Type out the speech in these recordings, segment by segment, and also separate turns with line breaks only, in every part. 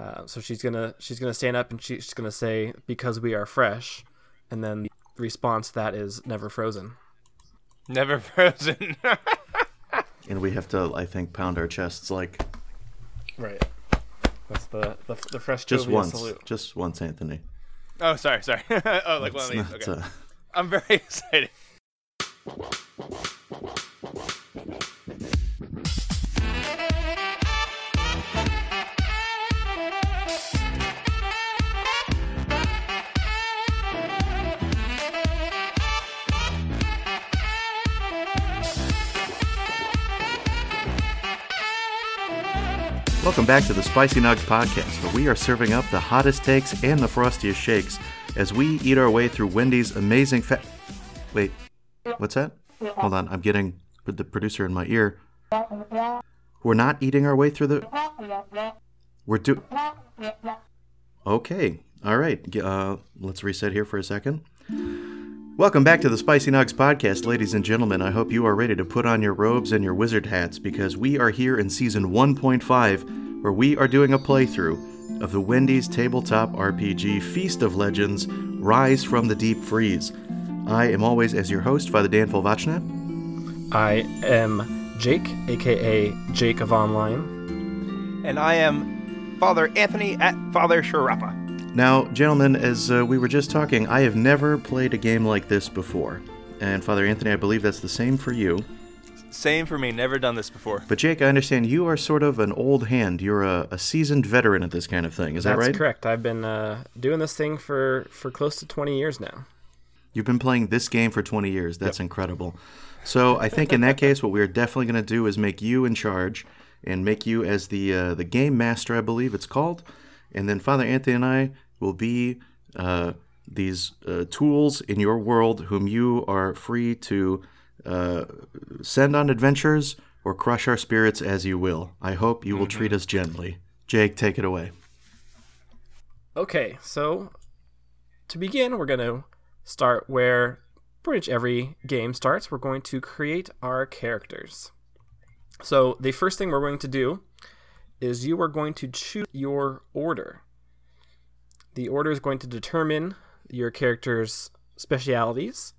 Uh, so she's gonna she's gonna stand up and she, she's gonna say because we are fresh, and then the response to that is never frozen.
Never frozen.
And we have to, I think, pound our chests like
Right. That's the the, the fresh
just once,
salute.
just once, Anthony.
oh, sorry, sorry. oh, like one of these. Okay.
uh,
I'm very excited.
Welcome back to the Spicy Nugs podcast, where we are serving up the hottest takes and the frostiest shakes as we eat our way through Wendy's amazing fa- Wait, what's that? Hold on, I'm getting the producer in my ear. We're not eating our way through the. We're do. Okay, all right. Uh, let's reset here for a second. Welcome back to the Spicy Nugs podcast, ladies and gentlemen. I hope you are ready to put on your robes and your wizard hats because we are here in season 1.5 where we are doing a playthrough of the Wendy's tabletop RPG Feast of Legends Rise from the Deep Freeze. I am always as your host, Father Dan Volvachna.
I am Jake, aka Jake of Online.
And I am Father Anthony at Father Sharappa.
Now, gentlemen, as uh, we were just talking, I have never played a game like this before. And Father Anthony, I believe that's the same for you.
Same for me. Never done this before.
But Jake, I understand you are sort of an old hand. You're a, a seasoned veteran at this kind of thing. Is that right?
That's correct. I've been uh, doing this thing for for close to 20 years now.
You've been playing this game for 20 years. That's incredible. So I think in that case, what we're definitely going to do is make you in charge and make you as the uh, the game master, I believe it's called. And then Father Anthony and I will be uh, these uh, tools in your world, whom you are free to uh, send on adventures or crush our spirits as you will. I hope you will treat us gently. Jake, take it away.
Okay, so to begin, we're going to start where pretty much every game starts. We're going to create our characters. So the first thing we're going to do is you are going to choose your order. The order is going to determine your character's specialities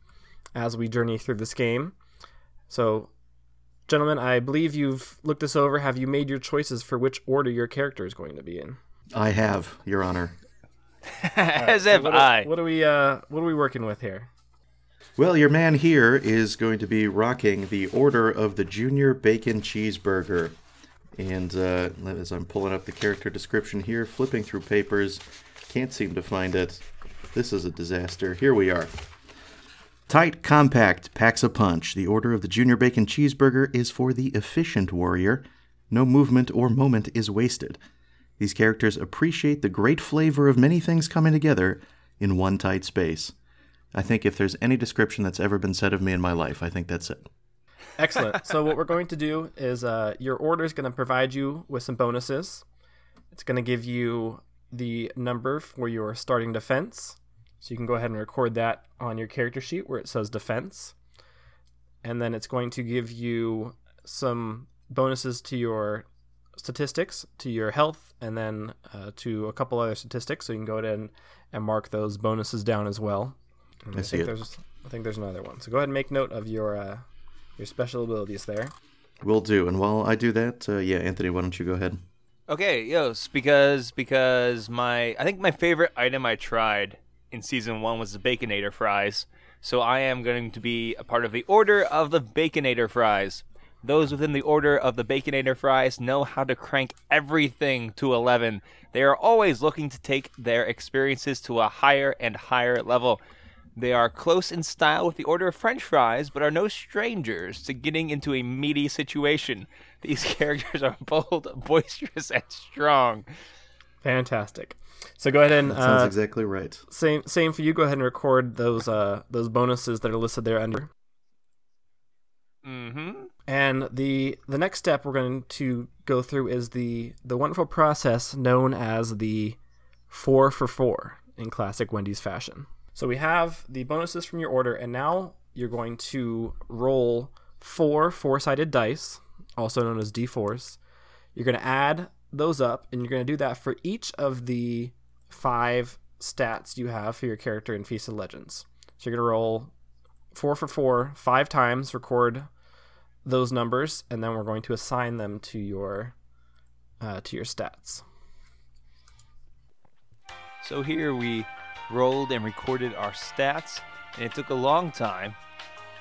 as we journey through this game. So, gentlemen, I believe you've looked this over. Have you made your choices for which order your character is going to be in?
I have, Your Honor.
As if
what,
I.
Are, what are we uh what are we working with here?
Well, your man here is going to be rocking the Order of the Junior Bacon Cheeseburger. And uh, as I'm pulling up the character description here, flipping through papers, can't seem to find it. This is a disaster. Here we are. Tight, compact, packs a punch. The Order of the Junior Bacon Cheeseburger is for the efficient warrior. No movement or moment is wasted. These characters appreciate the great flavor of many things coming together in one tight space. I think if there's any description that's ever been said of me in my life, I think that's it.
Excellent. so what we're going to do is uh, your order is going to provide you with some bonuses. It's going to give you the number for your starting defense. So you can go ahead and record that on your character sheet where it says defense. And then it's going to give you some bonuses to your statistics, to your health, and then uh, to a couple other statistics. So you can go ahead and, and mark those bonuses down as well. And
I see
think
it.
there's I think there's another one. So go ahead and make note of your uh, your special abilities there.
Will do. And while I do that, uh, yeah, Anthony, why don't you go ahead?
Okay, yes, because because my I think my favorite item I tried in season one was the Baconator fries. So I am going to be a part of the Order of the Baconator fries. Those within the Order of the Baconator fries know how to crank everything to 11. They are always looking to take their experiences to a higher and higher level. They are close in style with the Order of French fries, but are no strangers to getting into a meaty situation. These characters are bold, boisterous, and strong.
Fantastic. So go ahead and
That sounds
uh,
exactly right.
same same for you. Go ahead and record those uh, those bonuses that are listed there under.
Mm-hmm.
And the the next step we're going to go through is the the wonderful process known as the four for four in classic Wendy's fashion. So we have the bonuses from your order, and now you're going to roll four four sided dice, also known as d4s. You're going to add those up, and you're going to do that for each of the five stats you have for your character in Feast of Legends. So you're going to roll four for four, five times, record those numbers, and then we're going to assign them to your uh, to your stats.
So here we rolled and recorded our stats, and it took a long time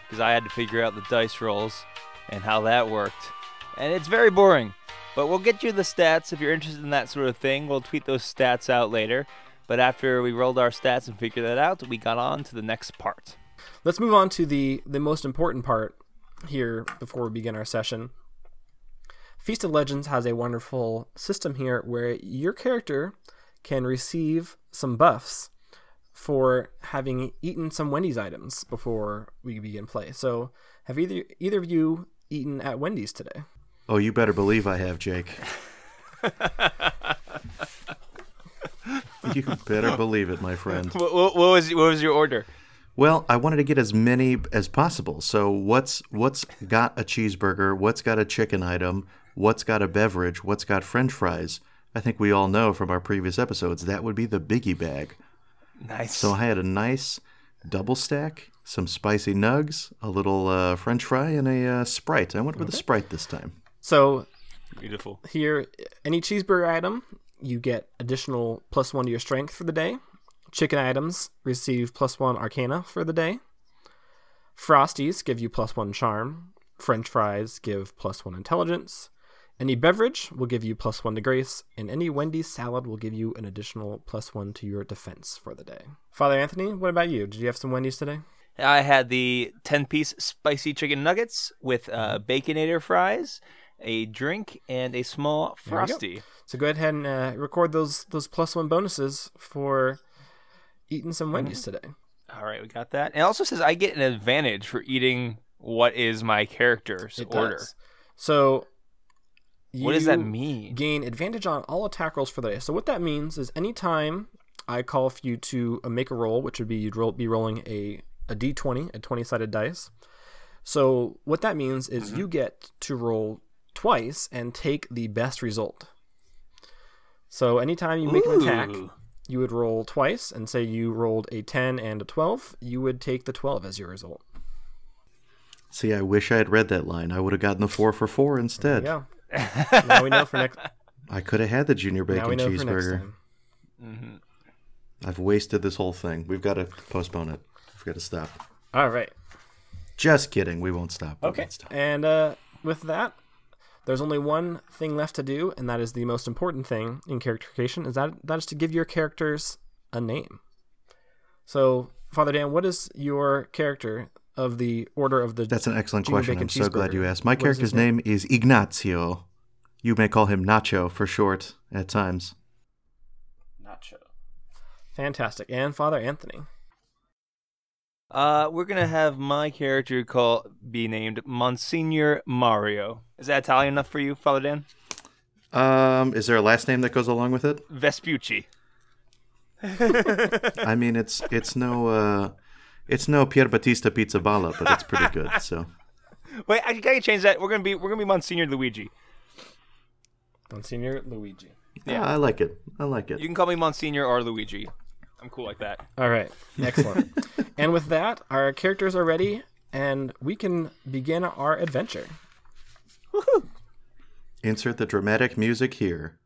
because I had to figure out the dice rolls and how that worked. And it's very boring. But we'll get you the stats if you're interested in that sort of thing. We'll tweet those stats out later. But after we rolled our stats and figured that out, we got on to the next part.
Let's move on to the the most important part here before we begin our session. Feast of Legends has a wonderful system here where your character can receive some buffs for having eaten some Wendy's items before we begin play. So, have either either of you eaten at Wendy's today?
Oh, you better believe I have, Jake. you better believe it, my friend.
What, what, what was what was your order?
Well, I wanted to get as many as possible. So what's what's got a cheeseburger? What's got a chicken item? What's got a beverage? What's got French fries? I think we all know from our previous episodes that would be the biggie bag.
Nice.
So I had a nice double stack, some spicy nugs, a little uh, French fry, and a uh, Sprite. I went with a Sprite this time.
So
Beautiful.
here, any cheeseburger item, you get additional plus one to your strength for the day. Chicken items receive plus one arcana for the day. Frosties give you plus one charm. French fries give plus one intelligence. Any beverage will give you plus one to grace, and any Wendy's salad will give you an additional plus one to your defense for the day. Father Anthony, what about you? Did you have some Wendy's today?
I had the 10 piece spicy chicken nuggets with uh, baconator fries, a drink, and a small
we go.
frosty.
So go ahead and uh, record those those plus one bonuses for eating some Wendy's today.
All right, we got that. It also says I get an advantage for eating what is my character's
It
order.
does. So
What does that mean?
Gain advantage on all attack rolls for the day. So what that means is anytime I call for you to uh, make a roll, which would be you'd roll, be rolling a a d20, a 20 sided dice. So what that means is
Mm-hmm.
you get to roll twice and take the best result. So anytime you make an attack, you would roll twice and say you rolled a 10 and a 12, you would take the 12 as your result.
See, I wish I had read that line. I would have gotten the four for four instead.
Yeah. Now we know for next
I could have had the junior bacon
know for next
cheeseburger. I've wasted this whole thing. We've got to postpone it. We've got to stop.
All right.
Just kidding. We won't stop. We
Okay.
won't stop.
And uh, with that, there's only one thing left to do, and that is the most important thing in character creation. Is that that is to give your characters a name. So, Father Dan, what is your character of the order of the?
That's an excellent
Junior
question.
bacon
I'm so glad you asked. My
What is
character's
his name?
name is Ignacio. You may call him Nacho for short at times.
Nacho.
fantastic. And Father Anthony.
Uh, we're gonna have my character call be named Monsignor Mario. Is that Italian enough for you, Father Dan?
Um, is there a last name that goes along with it?
Vespucci.
I mean, it's it's no uh, it's no Pier Battista Pizzaballa, but it's pretty good. So
Wait, I gotta change that. We're gonna be we're gonna be Monsignor Luigi.
Monsignor Luigi.
yeah, ah, I like it. I like it.
You can call me Monsignor or Luigi. I'm cool like that.
All right. Excellent. and with that, our characters are ready, and we can begin our adventure.
Insert the dramatic music here.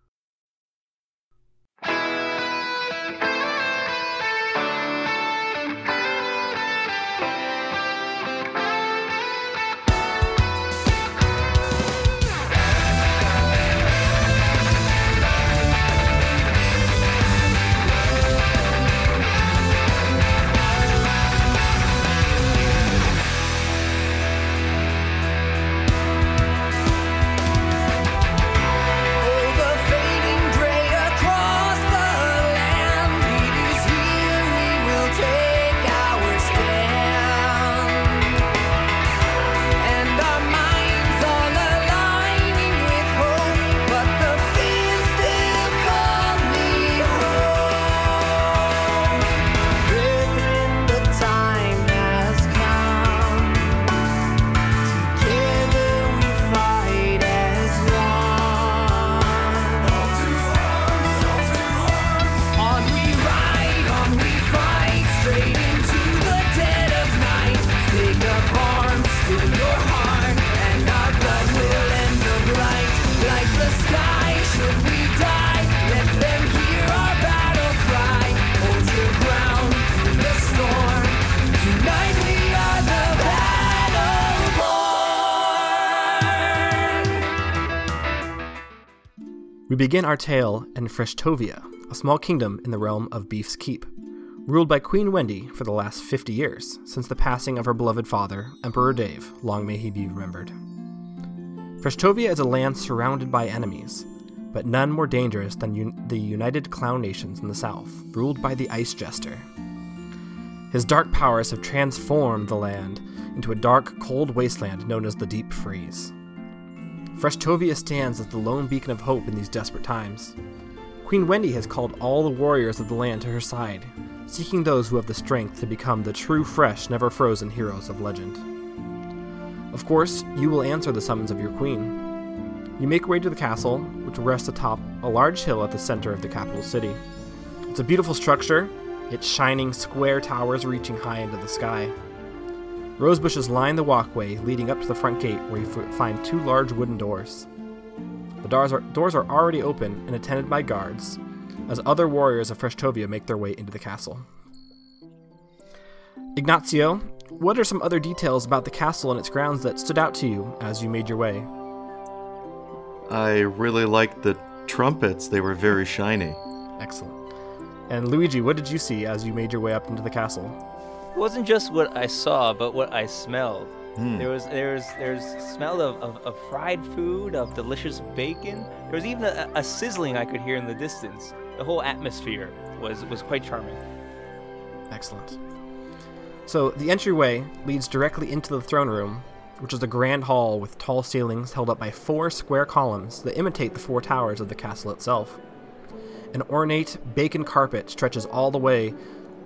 We begin our tale in Freshtovia, a small kingdom in the realm of Beef's Keep, ruled by Queen Wendy for the last 50 years, since the passing of her beloved father, Emperor Dave, long may he be remembered. Freshtovia is a land surrounded by enemies, but none more dangerous than un- the United Clown Nations in the south, ruled by the Ice Jester. His dark powers have transformed the land into a dark, cold wasteland known as the Deep Freeze. Freshtovia stands as the lone beacon of hope in these desperate times. Queen Wendy has called all the warriors of the land to her side, seeking those who have the strength to become the true, fresh, never frozen heroes of legend. Of course, you will answer the summons of your queen. You make way to the castle, which rests atop a large hill at the center of the capital city. It's a beautiful structure, its shining square towers reaching high into the sky. Rose bushes line the walkway leading up to the front gate, where you find two large wooden doors. The doors are, doors are already open and attended by guards, as other warriors of Freshtovia make their way into the castle. Ignacio, what are some other details about the castle and its grounds that stood out to you as you made your way?
I really liked the trumpets. They were very shiny.
Excellent. And Luigi, what did you see as you made your way up into the castle?
It wasn't just what I saw, but what I smelled.
Hmm.
There was there's there's smell of, of, of fried food, of delicious bacon. There was even a, a sizzling I could hear in the distance. The whole atmosphere was was quite charming.
Excellent. So the entryway leads directly into the throne room, which is a grand hall with tall ceilings held up by four square columns that imitate the four towers of the castle itself. An ornate bacon carpet stretches all the way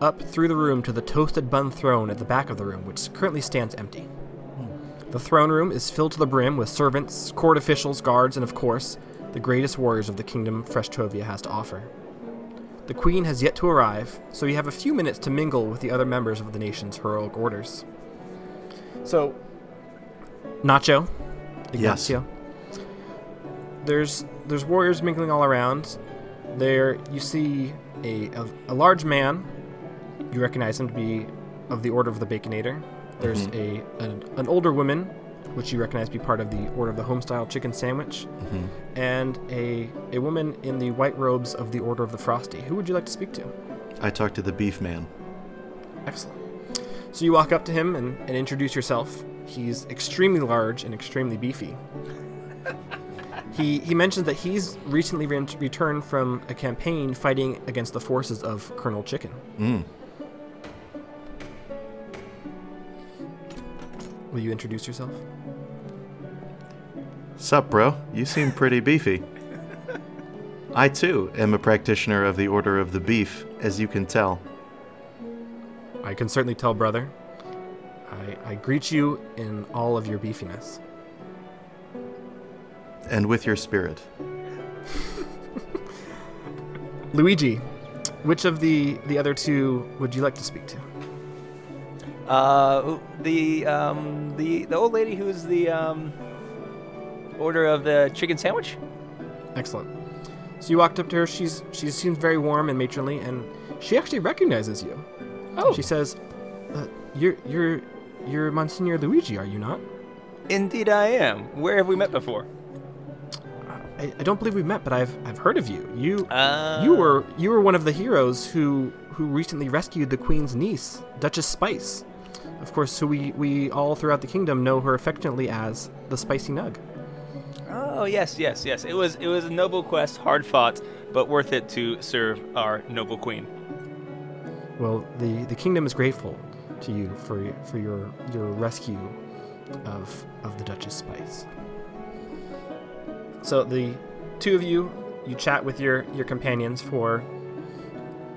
up through the room to the toasted bun throne at the back of the room, which currently stands empty. Hmm. The throne room is filled to the brim with servants, court officials, guards, and of course, the greatest warriors of the kingdom Freshtovia has to offer. The queen has yet to arrive, so you have a few minutes to mingle with the other members of the nation's heroic orders. So, Nacho,
Yes.
There's there's warriors mingling all around. There you see a, a, a large man. You recognize him to be of the Order of the Baconator. There's a an, an older woman, which you recognize to be part of the Order of the Homestyle Chicken Sandwich, and a a woman in the white robes of the Order of the Frosty. Who would you like to speak to?
I talked to the beef man.
Excellent. So you walk up to him and, and introduce yourself. He's extremely large and extremely beefy. he he mentions that he's recently re- returned from a campaign fighting against the forces of Colonel Chicken.
Mm.
Will you introduce yourself?
Sup, bro? You seem pretty beefy. I too am a practitioner of the Order of the Beef, as you can tell.
I can certainly tell, brother. I, I greet you in all of your beefiness.
And with your spirit.
Luigi, which of the the other two would you like to speak to?
Uh, the um the the old lady who's the um order of the chicken sandwich.
Excellent. So you walked up to her. She's she seems very warm and matronly, and she actually recognizes you.
Oh,
She says, uh, "You're you're you're Monsignor Luigi, are you not?
indeed I am. Where have we met before?
I, I don't believe we've met, but I've I've heard of you. You
Uh,
you were you were one of the heroes who who recently rescued the queen's niece, Duchess Spice. Of course, who we we all throughout the kingdom know her affectionately as the Spicy Nug.
Oh yes, yes, yes. It was it was a noble quest, hard fought, but worth it to serve our noble queen.
Well, the the kingdom is grateful to you for for your your rescue of of the Duchess Spice. So the two of you you chat with your your companions for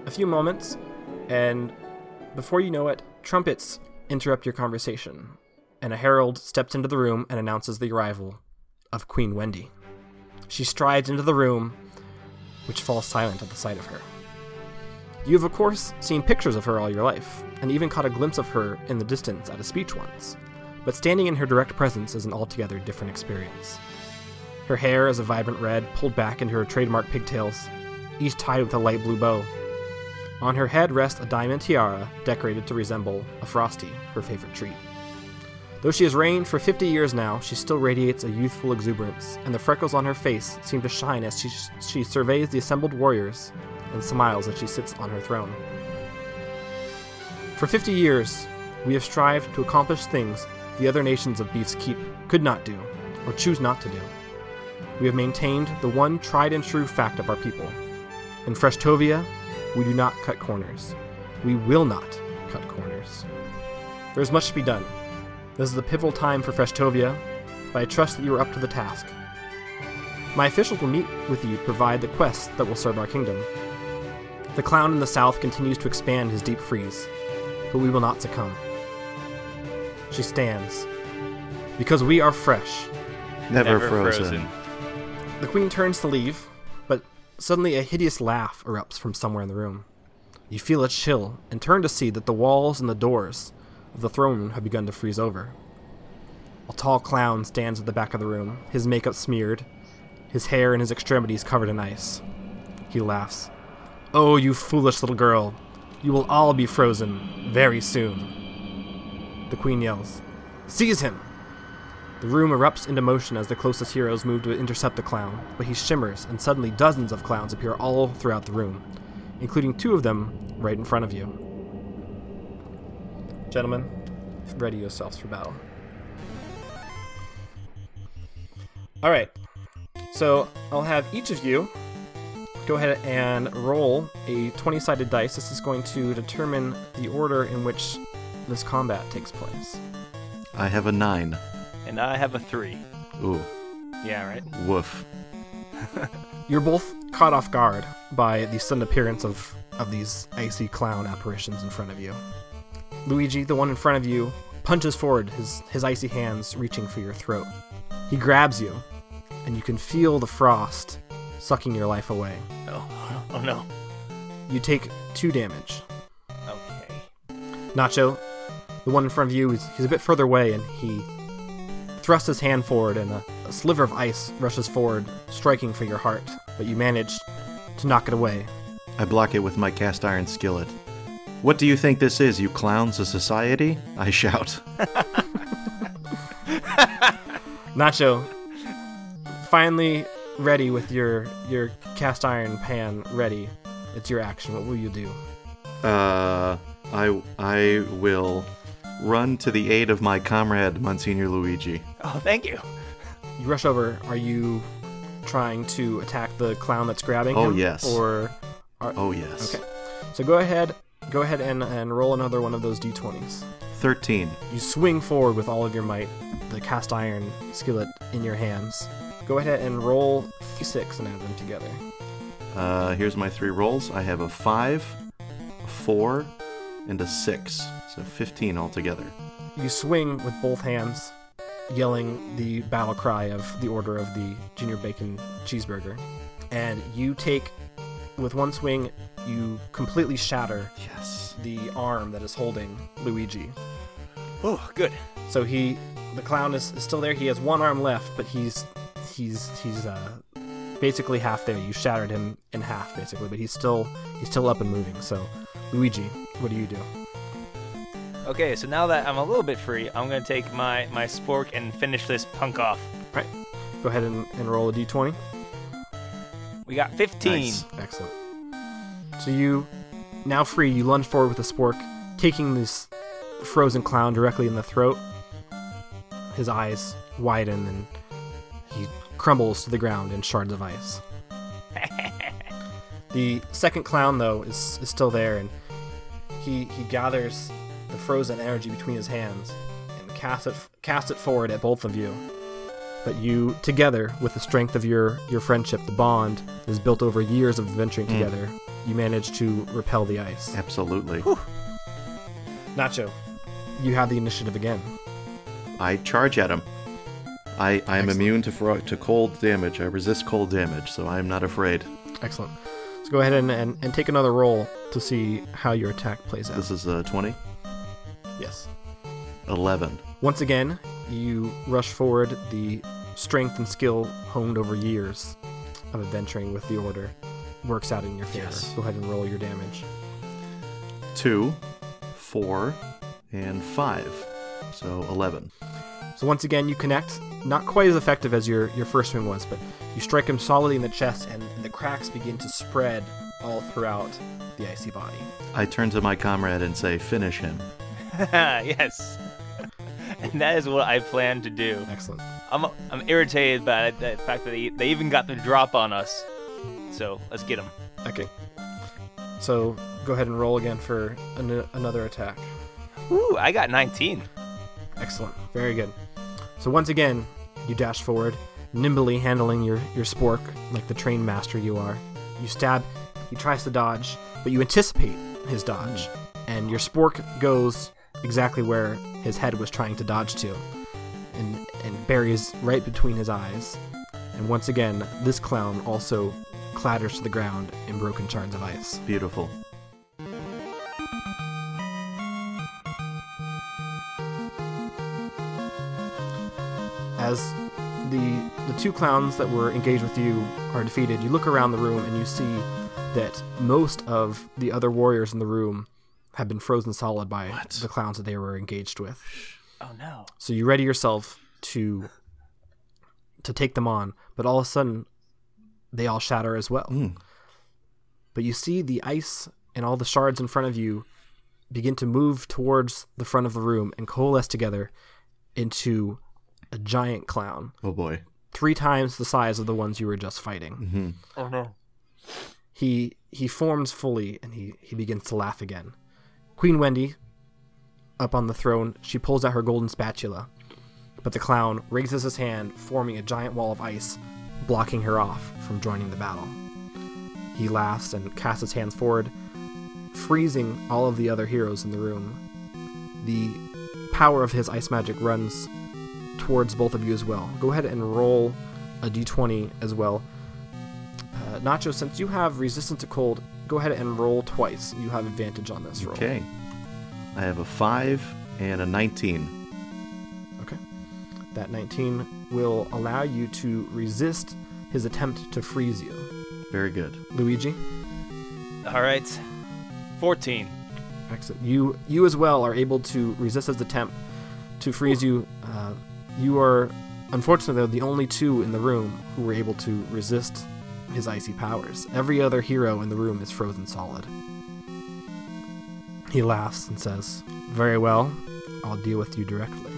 a few moments, and before you know it, trumpets interrupt your conversation, and a herald steps into the room and announces the arrival of Queen Wendy. She strides into the room, which falls silent at the sight of her. You've, of course, seen pictures of her all your life, and even caught a glimpse of her in the distance at a speech once. But standing in her direct presence is an altogether different experience. Her hair is a vibrant red, pulled back into her trademark pigtails, each tied with a light blue bow. On her head rests a diamond tiara decorated to resemble a frosty, her favorite treat. Though she has reigned for 50 years now, she still radiates a youthful exuberance, and the freckles on her face seem to shine as she, she surveys the assembled warriors and smiles as she sits on her throne. For 50 years, we have strived to accomplish things the other nations of Beef's Keep could not do, or choose not to do. We have maintained the one tried and true fact of our people. In Freshtovia, we do not cut corners. We will not cut corners. There is much to be done. This is the pivotal time for Freshtovia, but I trust that you are up to the task. My officials will meet with you to provide the quests that will serve our kingdom. The clown in the south continues to expand his deep freeze, but we will not succumb. She stands. Because we are fresh.
Never,
Never
frozen.
frozen.
The queen turns to leave, but suddenly a hideous laugh erupts from somewhere in the room. You feel a chill and turn to see that the walls and the doors of the throne room have begun to freeze over. A tall clown stands at the back of the room, his makeup smeared, his hair and his extremities covered in ice. He laughs. Oh, you foolish little girl. You will all be frozen very soon. The queen yells, Seize him! The room erupts into motion as the closest heroes move to intercept the clown, but he shimmers, and suddenly dozens of clowns appear all throughout the room, including two of them right in front of you. Gentlemen, ready yourselves for battle. Alright, so I'll have each of you go ahead and roll a 20 sided dice. This is going to determine the order in which this combat takes place.
I have a nine.
And I have a three.
Ooh,
Yeah, right.
woof.
You're both caught off guard by the sudden appearance of, of these icy clown apparitions in front of you. Luigi, the one in front of you, punches forward, his, his icy hands reaching for your throat. He grabs you, and you can feel the frost sucking your life away.
Oh, oh no.
You take two damage.
Okay.
Nacho, the one in front of you, is, he's a bit further away, and he thrusts his hand forward, and a, a sliver of ice rushes forward, striking for your heart. But you manage to knock it away.
I block it with my cast iron skillet. What do you think this is, you clowns? A society? I shout.
Nacho, finally ready with your your cast iron pan ready. It's your action. What will you do?
Uh, I I will run to the aid of my comrade Monsignor Luigi.
Oh, thank you.
You rush over. Are you trying to attack the clown that's grabbing him?
Oh,
him?
yes.
Or are,
Oh yes.
okay. So go ahead. Go ahead and, and roll another one of those d20s.
Thirteen.
You swing forward with all of your might, the cast iron skillet in your hands. Go ahead and roll six and add them together.
Uh, here's my three rolls. I have a five, a four, and a six. So fifteen altogether.
You swing with both hands, yelling the battle cry of the Order of the Junior Bacon Cheeseburger. And you take, with one swing, you completely shatter
Yes.
the arm that is holding Luigi.
Oh, good.
So he, the clown is, is still there. He has one arm left, but he's he's he's uh, basically half there. You shattered him in half basically, but he's still he's still up and moving. So Luigi, what do you do?
Okay, so now that I'm a little bit free, I'm gonna take my my spork and finish this punk off.
Right, go ahead and, and roll a d20.
We got 15.
Nice.
Excellent. So you, now free, you lunge forward with a spork, taking this frozen clown directly in the throat. His eyes widen and he crumbles to the ground in shards of ice. the second clown, though, is, is still there and he, he gathers the frozen energy between his hands and casts it, casts it forward at both of you. But you, together, with the strength of your, your friendship, the bond that is built over years of adventuring
Mm.
together, you manage to repel the ice.
Absolutely.
Nacho, you have the initiative again.
I charge at him. I I am immune to fro- to cold damage. I resist cold damage, so I am not afraid.
Excellent. So go ahead and, and, and take another roll to see how your attack plays out.
This is a 20,
yes.
11.
Once again, you rush forward. The strength and skill honed over years of adventuring with the Order works out in your favor.
Yes.
Go ahead and roll your damage.
two, four, and five. So 11.
So once again, you connect. Not quite as effective as your, your first swing was, but you strike him solidly in the chest, and, and the cracks begin to spread all throughout the icy body.
I turn to my comrade and say, finish him.
yes. and that is what I plan to do.
Excellent.
I'm I'm irritated by the fact that they, they even got the drop on us. So let's get them.
Okay. So go ahead and roll again for an- another attack.
Ooh, I got 19.
Excellent. Very good. So once again, you dash forward, nimbly handling your, your spork like the trained master you are. You stab, he tries to dodge, but you anticipate his dodge, hmm. and your spork goes exactly where his head was trying to dodge to, and, and buries right between his eyes. And once again, this clown also clatters to the ground in broken shards of ice.
Beautiful.
As the the two clowns that were engaged with you are defeated, you look around the room and you see that most of the other warriors in the room have been frozen solid by
What?
the clowns that they were engaged with.
Oh no.
So you ready yourself to to take them on, but all of a sudden they all shatter as well.
Mm.
But you see the ice and all the shards in front of you begin to move towards the front of the room and coalesce together into a giant clown.
Oh boy.
three times the size of the ones you were just fighting.
hmm
Oh no.
He he forms fully and he, he begins to laugh again. Queen Wendy, up on the throne, she pulls out her golden spatula, but the clown raises his hand, forming a giant wall of ice, blocking her off from joining the battle. He laughs and casts his hands forward, freezing all of the other heroes in the room. The power of his ice magic runs towards both of you as well. Go ahead and roll a d20 as well. Uh, Nacho, since you have resistance to cold, go ahead and roll twice. You have advantage on this roll.
Okay. I have a 5 and a 19.
Okay. That 19 will allow you to resist his attempt to freeze you.
Very good.
Luigi,
All right. 14.
excellent. You you as well are able to resist his attempt to freeze you. Uh, you are unfortunately the only two in the room who were able to resist his icy powers. Every other hero in the room is frozen solid. He laughs and says, "Very well. I'll deal with you directly."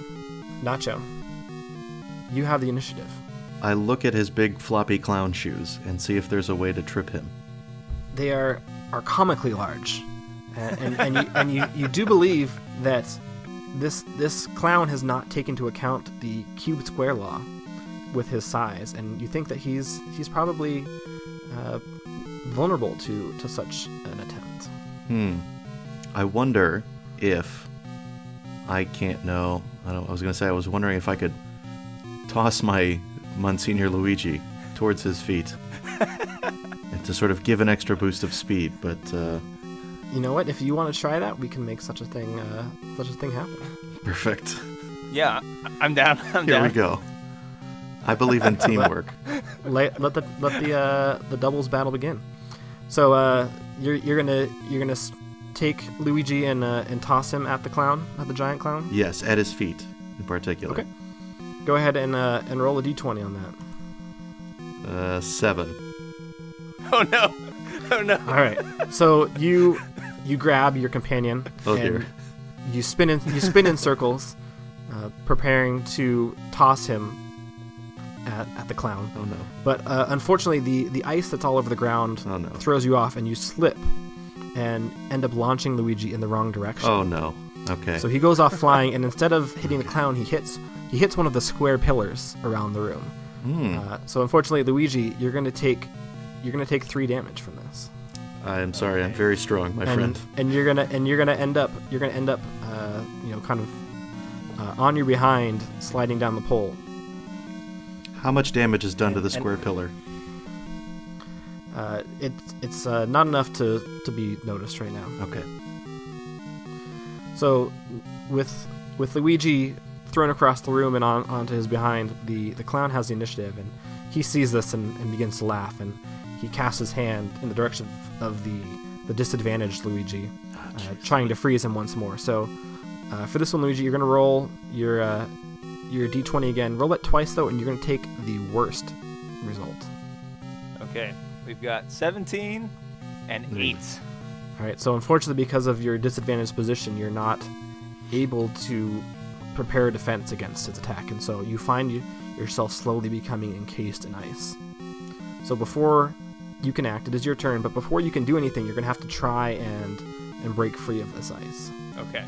Nacho, you have the initiative.
I look at his big floppy clown shoes and see if there's a way to trip him.
they are are comically large, and and, and, you, and you, you do believe that this this clown has not taken into account the cube square law with his size, and you think that he's he's probably uh, vulnerable to to such an attempt.
Hmm. I wonder if I can't know. I don't. I was gonna say I was wondering if I could toss my Monsignor Luigi towards his feet and to sort of give an extra boost of speed. But uh,
You know what? If you want to try that, we can make such a thing uh, such a thing happen.
perfect.
Yeah, I- I'm down. I'm
Here
down.
we go. I believe in teamwork.
let, let the let the uh, the doubles battle begin. So uh, you're you're gonna you're gonna take Luigi and uh, and toss him at the clown at the giant clown.
Yes, at his feet in particular.
Okay. Go ahead and uh, and roll a d20 on that.
Uh, seven.
Oh no. Oh no.
All right. So you you grab your companion
Oh,
and
dear.
you spin in you spin in circles, uh, preparing to toss him at, at the clown.
Oh no.
But uh, unfortunately, the the ice that's all over the ground
Oh no.
throws you off, and you slip and end up launching Luigi in the wrong direction.
Oh no. Okay.
So he goes off flying, and instead of hitting the clown, he hits he hits one of the square pillars around the room.
Hmm.
Uh, so unfortunately, Luigi, you're going to take you're going to take three damage from this,
I'm sorry. I'm very strong, my
and
friend.
and you're gonna and you're gonna end up you're gonna end up uh, you know kind of uh, on your behind, sliding down the pole.
How much damage is done to the
and-
square pillar?
Uh, it, it's uh, not enough to, to be noticed right now.
Okay.
So, with with Luigi thrown across the room and on onto his behind, the, the clown has the initiative, and he sees this and, and begins to laugh, and he casts his hand in the direction of, the the disadvantaged Luigi, uh, trying to freeze him once more. So, Uh, for this one, Luigi, you're gonna roll your uh, your d20 again. Roll it twice though, and you're gonna take the worst result.
Okay, we've got 17 and
Hmm.
8.
All right. So unfortunately, because of your disadvantaged position, you're not able to prepare a defense against its attack, and so you find you, yourself slowly becoming encased in ice. So before you can act, it is your turn. But before you can do anything, you're gonna have to try and and break free of this ice.
Okay.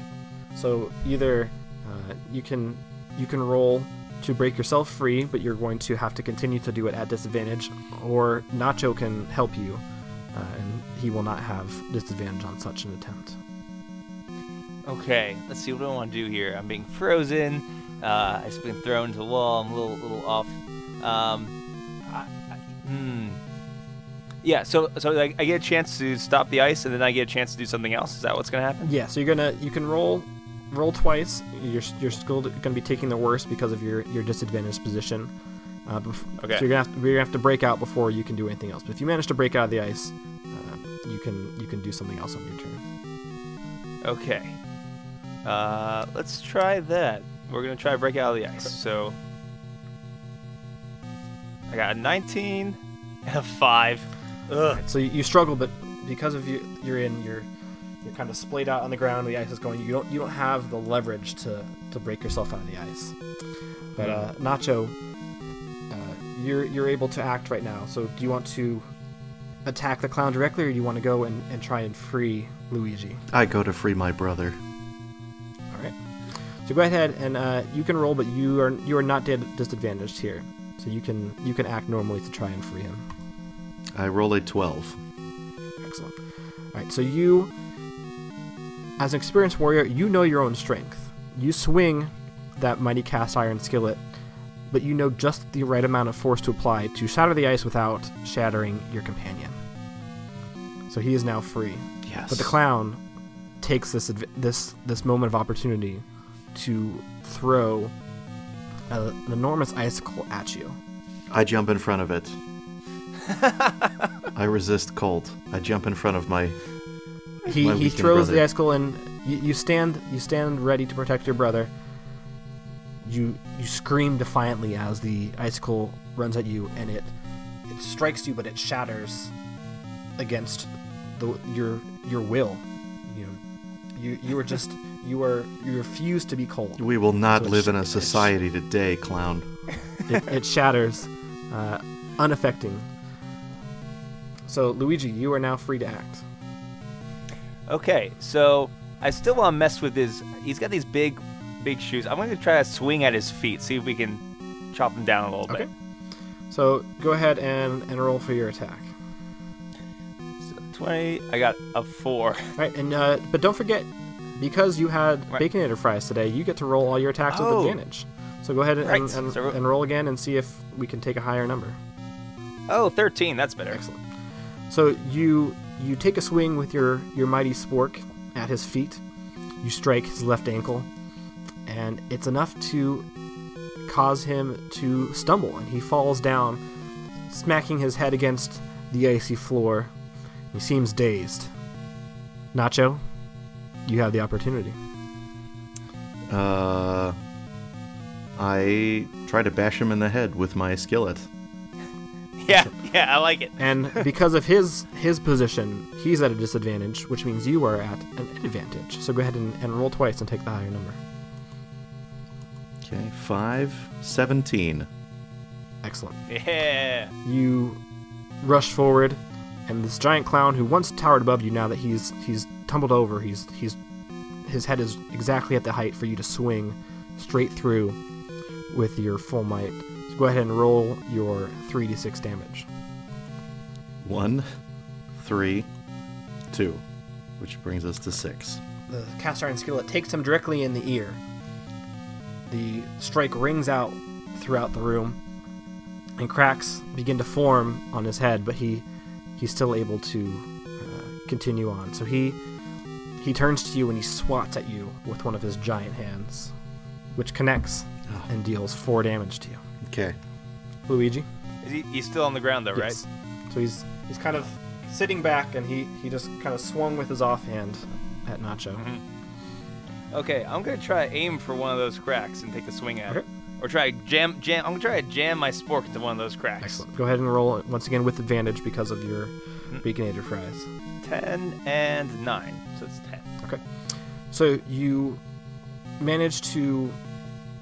So either uh, you can you can roll to break yourself free, but you're going to have to continue to do it at disadvantage, or Nacho can help you, uh, and he will not have disadvantage on such an attempt.
Okay, let's see what do I want to do here. I'm being frozen. Uh, I've been thrown to the wall. I'm a little, little off. Um, I, I, hmm. Yeah, so so like, I get a chance to stop the ice, and then I get a chance to do something else. Is that what's gonna happen?
Yeah, so you're gonna you can roll roll twice. You're you're still gonna be taking the worst because of your your disadvantaged position. Uh, bef-
Okay.
So you're gonna have to, you're gonna have to break out before you can do anything else. But if you manage to break out of the ice, uh, you can you can do something else on your turn.
Okay. Uh, let's try that. We're gonna try to break out of the ice. So I got a 19 and a five. Ugh.
So you, you struggle, but because of you, you're in, you're you're kind of splayed out on the ground. The ice is going. You don't you don't have the leverage to to break yourself out of the ice. But uh, Nacho, uh, you're you're able to act right now. So do you want to attack the clown directly, or do you want to go and, and try and free Luigi?
I go to free my brother.
All right. So go ahead and uh, you can roll, but you are you are not disadvantaged here. So you can you can act normally to try and free him.
I roll a 12.
Excellent. All right, so you, as an experienced warrior, you know your own strength. You swing that mighty cast iron skillet, but you know just the right amount of force to apply to shatter the ice without shattering your companion. So he is now free.
Yes.
But the clown takes this this this moment of opportunity to throw a, an enormous icicle at you.
I jump in front of it. I resist cold. I jump in front of my.
he,
My
he throws the icicle and you, you stand you stand ready to protect your brother you you scream defiantly as the icicle runs at you and it it strikes you but it shatters against the your your will you you you are just you are you refuse to be cold
We will not
So
live
sh-
in a society today, clown.
it, it shatters uh, unaffecting so luigi you are now free to act
Okay, so I still want to mess with his. He's got these big, big shoes. I'm going to try to swing at his feet, see if we can chop him down a little
Okay.
bit.
so go ahead and and roll for your attack
So 20. I got a four.
Right, and uh, but don't forget, because you had
Right.
Baconator fries today, you get to roll all your attacks
Oh.
with advantage. So go ahead and,
Right,
and, and,
so-
and roll again and see if we can take a higher number.
Oh, 13. That's better.
Excellent. So you you take a swing with your your mighty spork at his feet. You strike his left ankle, and it's enough to cause him to stumble, and he falls down, smacking his head against the icy floor. He seems dazed. Nacho, you have the opportunity.
Uh, I try to bash him in the head with my skillet.
Yeah, yeah, I like it.
And because of his his position, he's at a disadvantage, which means you are at an advantage. So go ahead and, and roll twice and take the higher number.
Okay, 5, 17.
Excellent.
Yeah.
You rush forward, and this giant clown who once towered above you, now that he's he's tumbled over, he's he's his head is exactly at the height for you to swing straight through with your full might. So go ahead and roll your 3d6 damage.
1, 3, 2, which brings us to 6.
the cast iron skillet takes him directly in the ear. The strike rings out throughout the room, and cracks begin to form on his head, but he he's still able to uh, continue on. So he he turns to you and he swats at you with one of his giant hands, which connects
Oh.
and deals four damage to you.
Okay.
Luigi,
Is he, he's still on the ground, though, right?
Yes. So he's he's kind of sitting back, and he he just kind of swung with his offhand at Nacho.
Okay, I'm gonna try to aim for one of those cracks and take a swing at it, or try jam jam. I'm gonna try to jam my spork into one of those cracks.
Excellent. Go ahead and roll it once again with advantage because of your
Mm-hmm.
Baconator fries.
Ten and nine, so it's ten.
Okay. So you manage to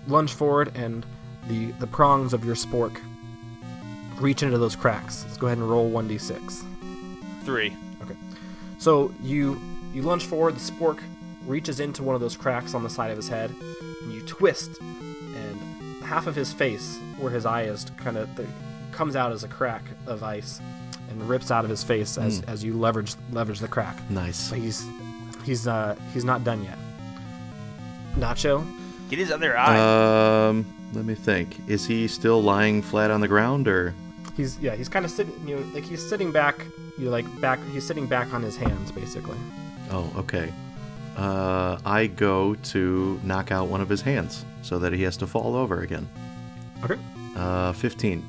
lunge forward, and the the prongs of your spork reach into those cracks. Let's go ahead and roll one d six.
Three. Okay.
So you you lunge forward. The spork reaches into one of those cracks on the side of his head, and you twist, and half of his face, where his eye is, kind of comes out as a crack of ice, and rips out of his face as, as you leverage leverage the crack.
Nice.
But he's he's uh he's not done yet. Nacho,
Get his other eye.
Um, let me think. Is he still lying flat on the ground, or
he's yeah he's kind of sitting you know like he's sitting back you know, like back he's sitting back on his hands basically.
oh, okay. Uh, I go to knock out one of his hands so that he has to fall over again.
Okay.
Uh, fifteen.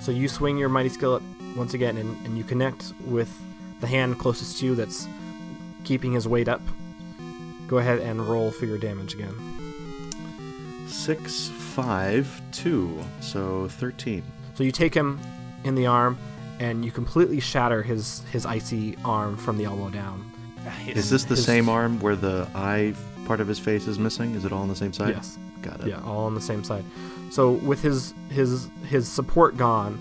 So you swing your mighty skillet once again, and, and you connect with the hand closest to you that's keeping his weight up. Go ahead and roll for your damage again.
Six, five, two. So thirteen.
So you take him in the arm, and you completely shatter his his icy arm from the elbow down.
Is this the
his-
same arm where the eye part of his face is missing? Is it all on the same side?
Yes.
Got it.
Yeah, all on the same side. So with his his his support gone,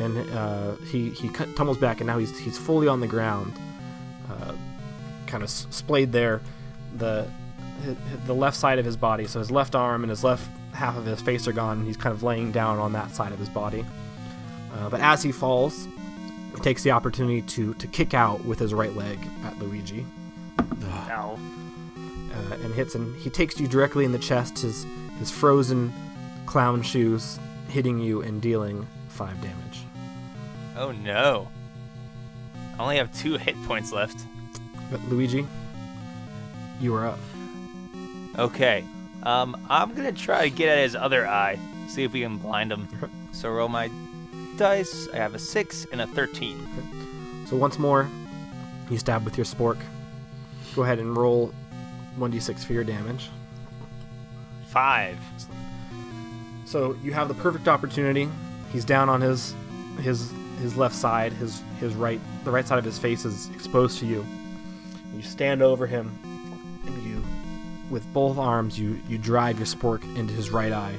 and uh, he he cut, tumbles back, and now he's he's fully on the ground, uh, kind of splayed there, the hi- the left side of his body. So his left arm and his left half of his face are gone. And he's kind of laying down on that side of his body. Uh, but as he falls, he takes the opportunity to to kick out with his right leg at Luigi
Ow.
uh, and hits and he takes you directly in the chest his his frozen clown shoes hitting you and dealing five damage
Oh no. I only have two hit points left.
but luigi you are up
Okay. Um, I'm gonna try to get at his other eye. See if we can blind him. So roll my dice. I have a six and a thirteen.
so once more you stab with your spork go ahead and roll 1d6 for your damage
Five.
so you have the perfect opportunity he's down on his his his left side his his right the right side of his face is exposed to you you stand over him with both arms you you drive your spork into his right eye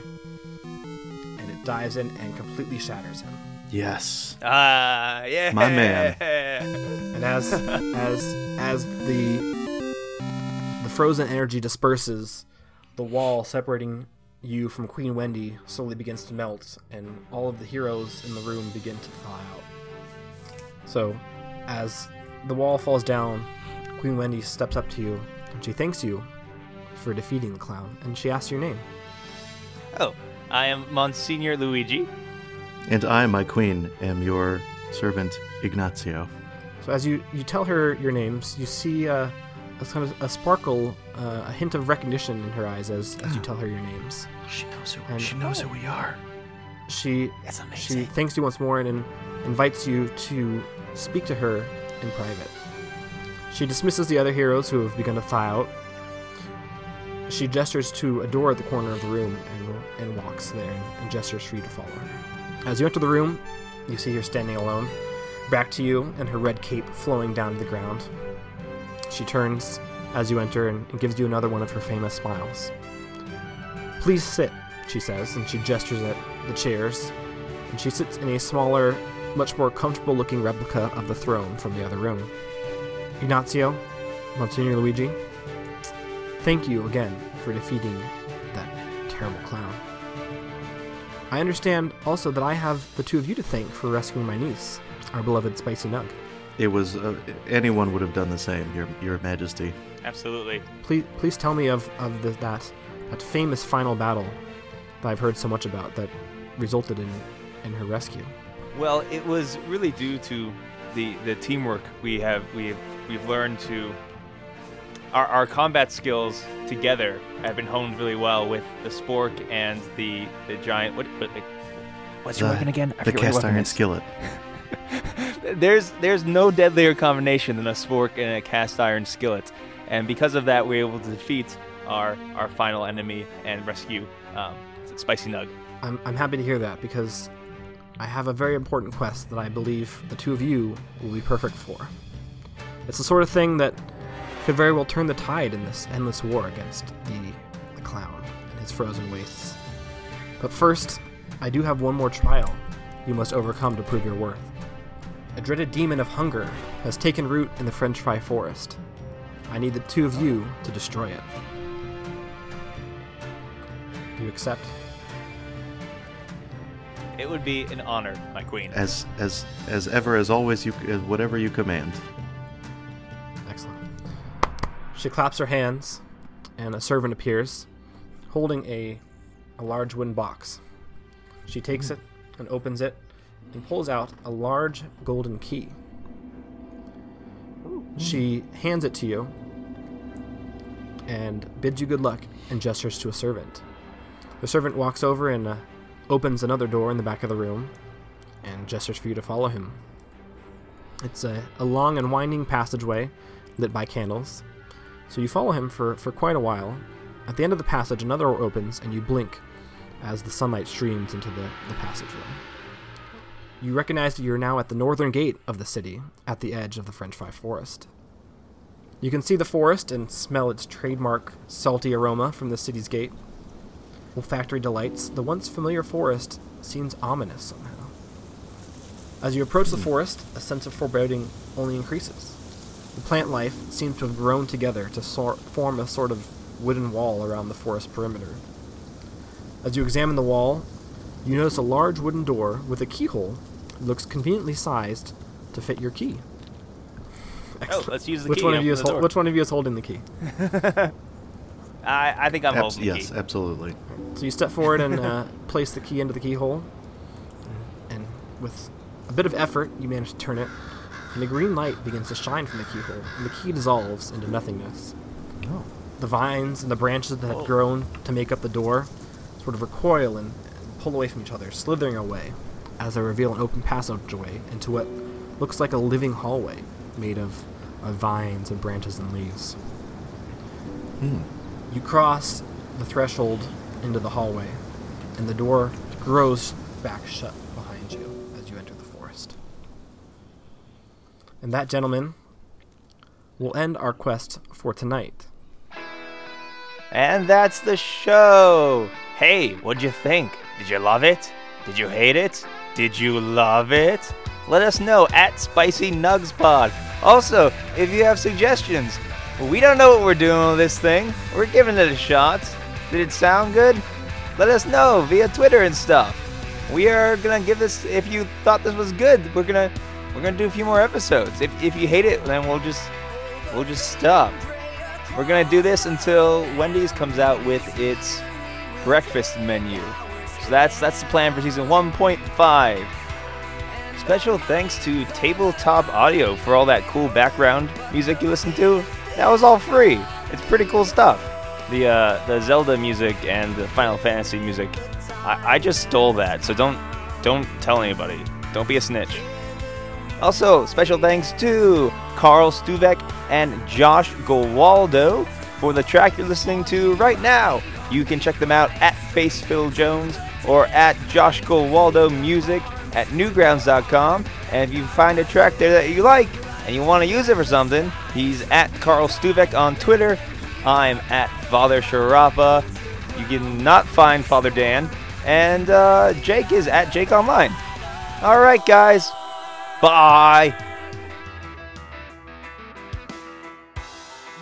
and it dives in and completely shatters him
Yes.
Ah, yeah.
My man.
and as as as the the frozen energy disperses the wall separating you from queen wendy slowly begins to melt and all of the heroes in the room begin to thaw out so as the wall falls down queen wendy steps up to you and she thanks you for defeating the clown and she asks your name
Oh, I am Monsignor Luigi.
And I, my queen, am your servant Ignazio.
So as you, you tell her your names, you see uh, a kind of a sparkle, uh, a hint of recognition in her eyes as, as you tell her your names.
She knows who
And-
she knows who we are.
She
That's
she thanks you once more and in, invites you to speak to her in private. She dismisses the other heroes who have begun to thaw out. She gestures to a door at the corner of the room and, and walks there and, gestures for you to follow her. As you enter the room, you see her standing alone, back to you and her red cape flowing down to the ground. She turns as you enter and, and gives you another one of her famous smiles. Please sit, she says, and she gestures at the chairs, and she sits in a smaller, much more comfortable looking replica of the throne from the other room. Ignazio, Monsignor Luigi, thank you again for defeating that terrible clown. I understand also that I have the two of you to thank for rescuing my niece, our beloved Spicy Nug.
It was uh, anyone would have done the same, Your Your Majesty.
Absolutely.
Please, please tell me of, of the, that that famous final battle that I've heard so much about that resulted in, in her rescue.
Well, it was really due to the the teamwork we have we've we've learned to our, our combat skills together have been honed really well with the spork and the the giant what, what like, what's your weapon again? I
the
forget what
cast iron
is.
skillet.
There's there's no deadlier combination than a spork and a cast iron skillet. and because of that, we're able to defeat our our final enemy and rescue um, Spicy Nug.
I'm, I'm happy to hear that because I have a very important quest that I believe the two of you will be perfect for. It's the sort of thing that could very well turn the tide in this endless war against the, the clown and his frozen wastes. But first, I do have one more trial you must overcome to prove your worth. A dreaded demon of hunger has taken root in the French fry forest. I need the two of you to destroy it. Do you accept?
It would be an honor, my queen.
As as as ever, as always, you uh, whatever you command.
She claps her hands, and a servant appears, holding a, a large wooden box. She takes it and opens it and pulls out a large golden key. She hands it to you and bids you good luck and gestures to a servant. The servant walks over and uh, opens another door in the back of the room and gestures for you to follow him. It's a, a long and winding passageway lit by candles. So you follow him for, for quite a while. At the end of the passage, another door opens and you blink as the sunlight streams into the, the passageway. You recognize that you're now at the northern gate of the city, at the edge of the French Fry Forest. You can see the forest and smell its trademark salty aroma from the city's gate. Olfactory delights, the once familiar forest seems ominous somehow. As you approach the hmm. forest, a sense of foreboding only increases. The plant life seems to have grown together to sor- form a sort of wooden wall around the forest perimeter. As you examine the wall, you notice a large wooden door with a keyhole that looks conveniently sized to fit your key.
Oh, let's use the
which
key.
one of you is
open the
hol- which one of you is holding the key?
I, I think I'm
Abs-
holding the key.
yes,
key.
absolutely.
So you step forward and uh, place the key into the keyhole, and with a bit of effort, you manage to turn it, and a green light begins to shine from the keyhole, and the key dissolves into nothingness.
Oh.
The vines and the branches that had grown to make up the door sort of recoil and, and pull away from each other, slithering away as they reveal an open passageway into what looks like a living hallway made of, of vines and branches and leaves.
Hmm.
You cross the threshold into the hallway, and the door grows back shut And that, gentlemen, will end our quest for tonight.
And that's the show. Hey, what'd you think? Did you love it? Did you hate it? Did you love it? Let us know at Spicy Nugs Pod. Also, if you have suggestions, we don't know what we're doing with this thing. We're giving it a shot. Did it sound good? Let us know via Twitter and stuff. We are gonna give this. If you thought this was good, we're gonna we're gonna do a few more episodes. If if you hate it, then we'll just we'll just stop. We're gonna do this until Wendy's comes out with its breakfast menu. So that's that's the plan for season 1.5. Special thanks to Tabletop Audio for all that cool background music you listen to. That was all free. It's pretty cool stuff. The uh, the Zelda music and the Final Fantasy music, I, I just stole that. So don't don't tell anybody. Don't be a snitch. Also, special thanks to Carl Stuvek and Josh Gowaldo for the track you're listening to right now. You can check them out at Bassphil Jones or at Josh Gowaldo Music at newgrounds.com. And if you find a track there that you like and you want to use it for something, he's at Carl Stuvek on Twitter. I'm at Father Sharapa. You can not find Father Dan. And uh, Jake is at Jake Online. All right, guys. Bye.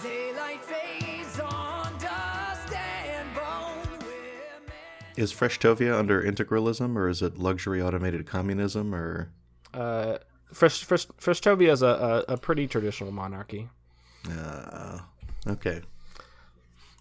Daylight fades on dust and bone women.
Is Freshtovia under integralism, or is it luxury automated communism, or
Uh, Fresh, Fresh, Freshtovia is a, a, a pretty traditional monarchy.
uh, okay?